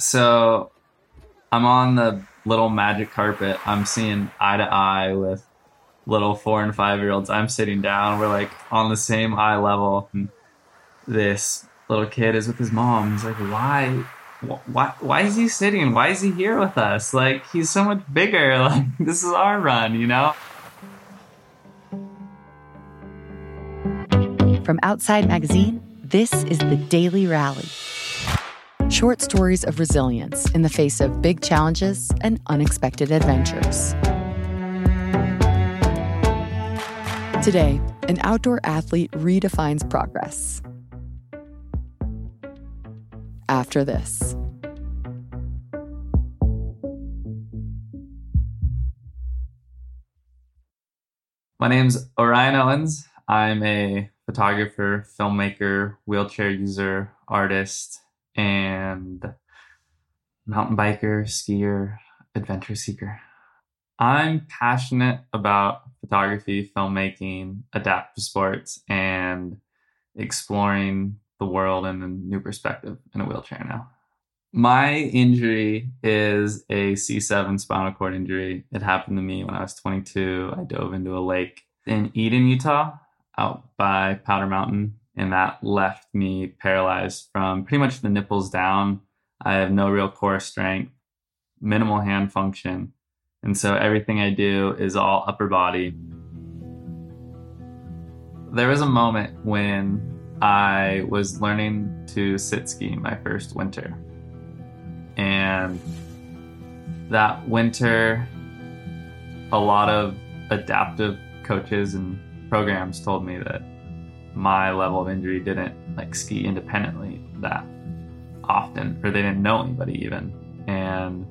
So I'm on the little magic carpet. I'm seeing eye to eye with little four and five year olds. I'm sitting down. We're like on the same eye level. And this little kid is with his mom. He's like, why? Why, why is he sitting? Why is he here with us? Like, he's so much bigger. Like, this is our run, you know? From Outside Magazine, this is the Daily Rally. Short stories of resilience in the face of big challenges and unexpected adventures. Today, an outdoor athlete redefines progress. After this. My name's Orion Owens. I'm a photographer, filmmaker, wheelchair user, artist, and mountain biker, skier, adventure seeker. I'm passionate about photography, filmmaking, adaptive sports, and exploring the world in a new perspective in a wheelchair now. My injury is a C7 spinal cord injury. It happened to me when I was 22. I dove into a lake in Eden, Utah, out by Powder Mountain, and that left me paralyzed from pretty much the nipples down. I have no real core strength, minimal hand function, and so everything I do is all upper body. There was a moment when I was learning to sit ski my first winter. And that winter, a lot of adaptive coaches and programs told me that my level of injury didn't like ski independently that often, or they didn't know anybody even. And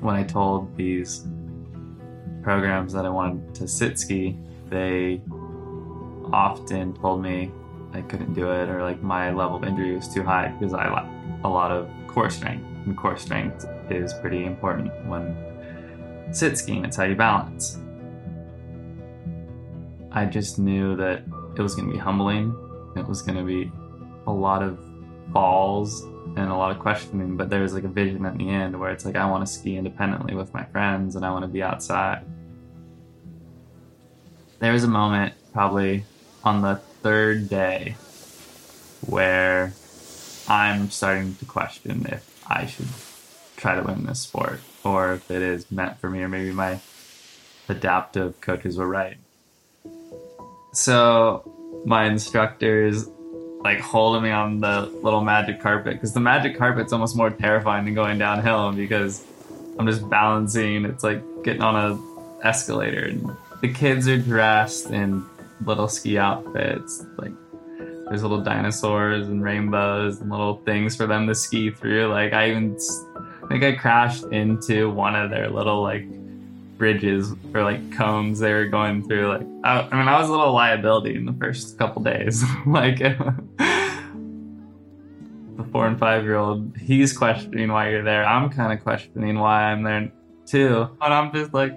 when I told these programs that I wanted to sit ski, they often told me I couldn't do it or like my level of injury was too high because I lack a lot of core strength. And core strength is pretty important when sit skiing, it's how you balance. I just knew that it was going to be humbling. It was going to be a lot of falls and a lot of questioning, but there was like a vision at the end where it's like, I want to ski independently with my friends and I want to be outside. There was a moment, probably on the third day, where I'm starting to question if I should try to win this sport or if it is meant for me, or maybe my adaptive coaches were right. So my instructors like holding me on the little magic carpet because the magic carpet's almost more terrifying than going downhill because I'm just balancing. It's like getting on a escalator, and the kids are dressed in little ski outfits. Like there's little dinosaurs and rainbows and little things for them to ski through. Like I even I think I crashed into one of their little like bridges or like cones they were going through. Like, I, I mean, I was a little liability in the first couple days. like, the four and five year old, he's questioning why you're there. I'm kind of questioning why I'm there too. And I'm just like,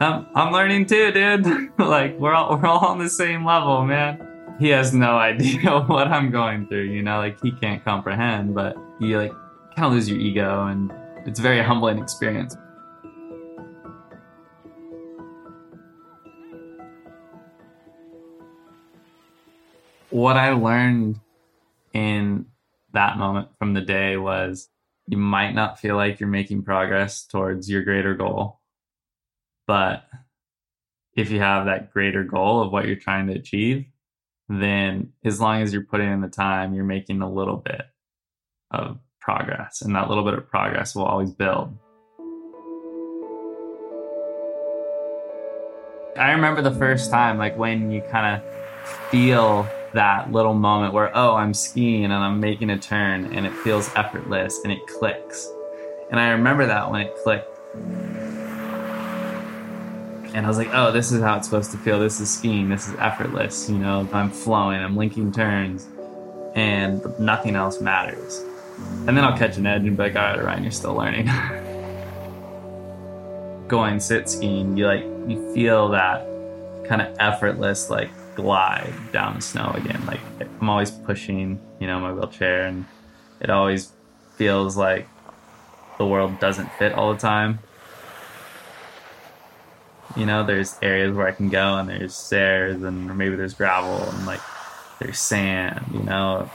I'm, I'm learning too, dude. like, we're all, we're all on the same level, man. He has no idea what I'm going through, you know, like he can't comprehend, but you like kind of lose your ego and it's a very humbling experience. What I learned in that moment from the day was you might not feel like you're making progress towards your greater goal. But if you have that greater goal of what you're trying to achieve, then as long as you're putting in the time, you're making a little bit of progress. And that little bit of progress will always build. I remember the first time, like when you kind of feel that little moment where, oh, I'm skiing and I'm making a turn and it feels effortless and it clicks. And I remember that when it clicked. And I was like, oh, this is how it's supposed to feel. This is skiing. This is effortless. You know, I'm flowing, I'm linking turns, and nothing else matters. And then I'll catch an edge and be like, all right, Ryan, you're still learning. Going sit skiing, you like, you feel that kind of effortless, like glide down the snow again. Like I'm always pushing, you know, my wheelchair, and it always feels like the world doesn't fit all the time. You know, there's areas where I can go and there's stairs and maybe there's gravel and like there's sand, you know.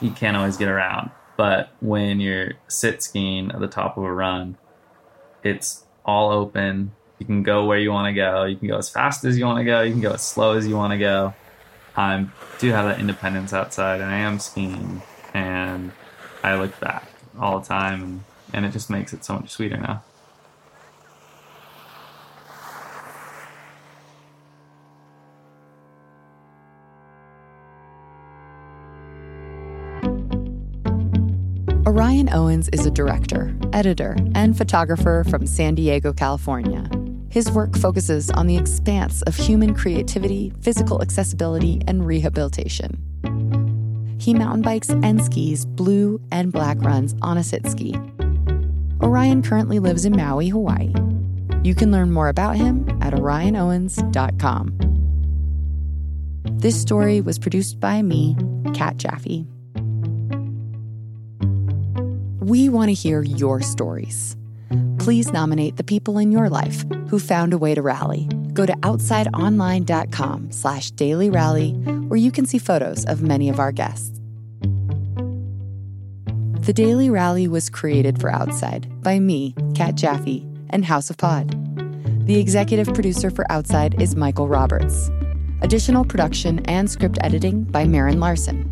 You can't always get around. But when you're sit skiing at the top of a run, it's all open. You can go where you want to go. You can go as fast as you want to go. You can go as slow as you want to go. I do have that independence outside, and I am skiing, and I look back all the time, and, it just makes it so much sweeter now. Orion Owens is a director, editor, and photographer from San Diego, California. His work focuses on the expanse of human creativity, physical accessibility, and rehabilitation. He mountain bikes and skis blue and black runs on a sit ski. Orion currently lives in Maui, Hawaii. You can learn more about him at orionowens.com. This story was produced by me, Kat Jaffe. We want to hear your stories. Please nominate the people in your life who found a way to rally. Go to outsideonline.com slash daily rally, where you can see photos of many of our guests. The Daily Rally was created for Outside by me, Kat Jaffe, and House of Pod. The executive producer for Outside is Michael Roberts. Additional production and script editing by Marin Larson.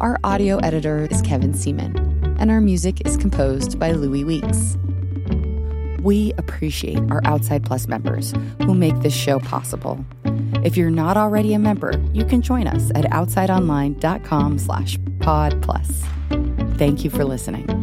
Our audio editor is Kevin Seaman, and our music is composed by Louis Weeks. We appreciate our Outside Plus members who make this show possible. If you're not already a member, you can join us at outsideonline.com slash pod plus. Thank you for listening.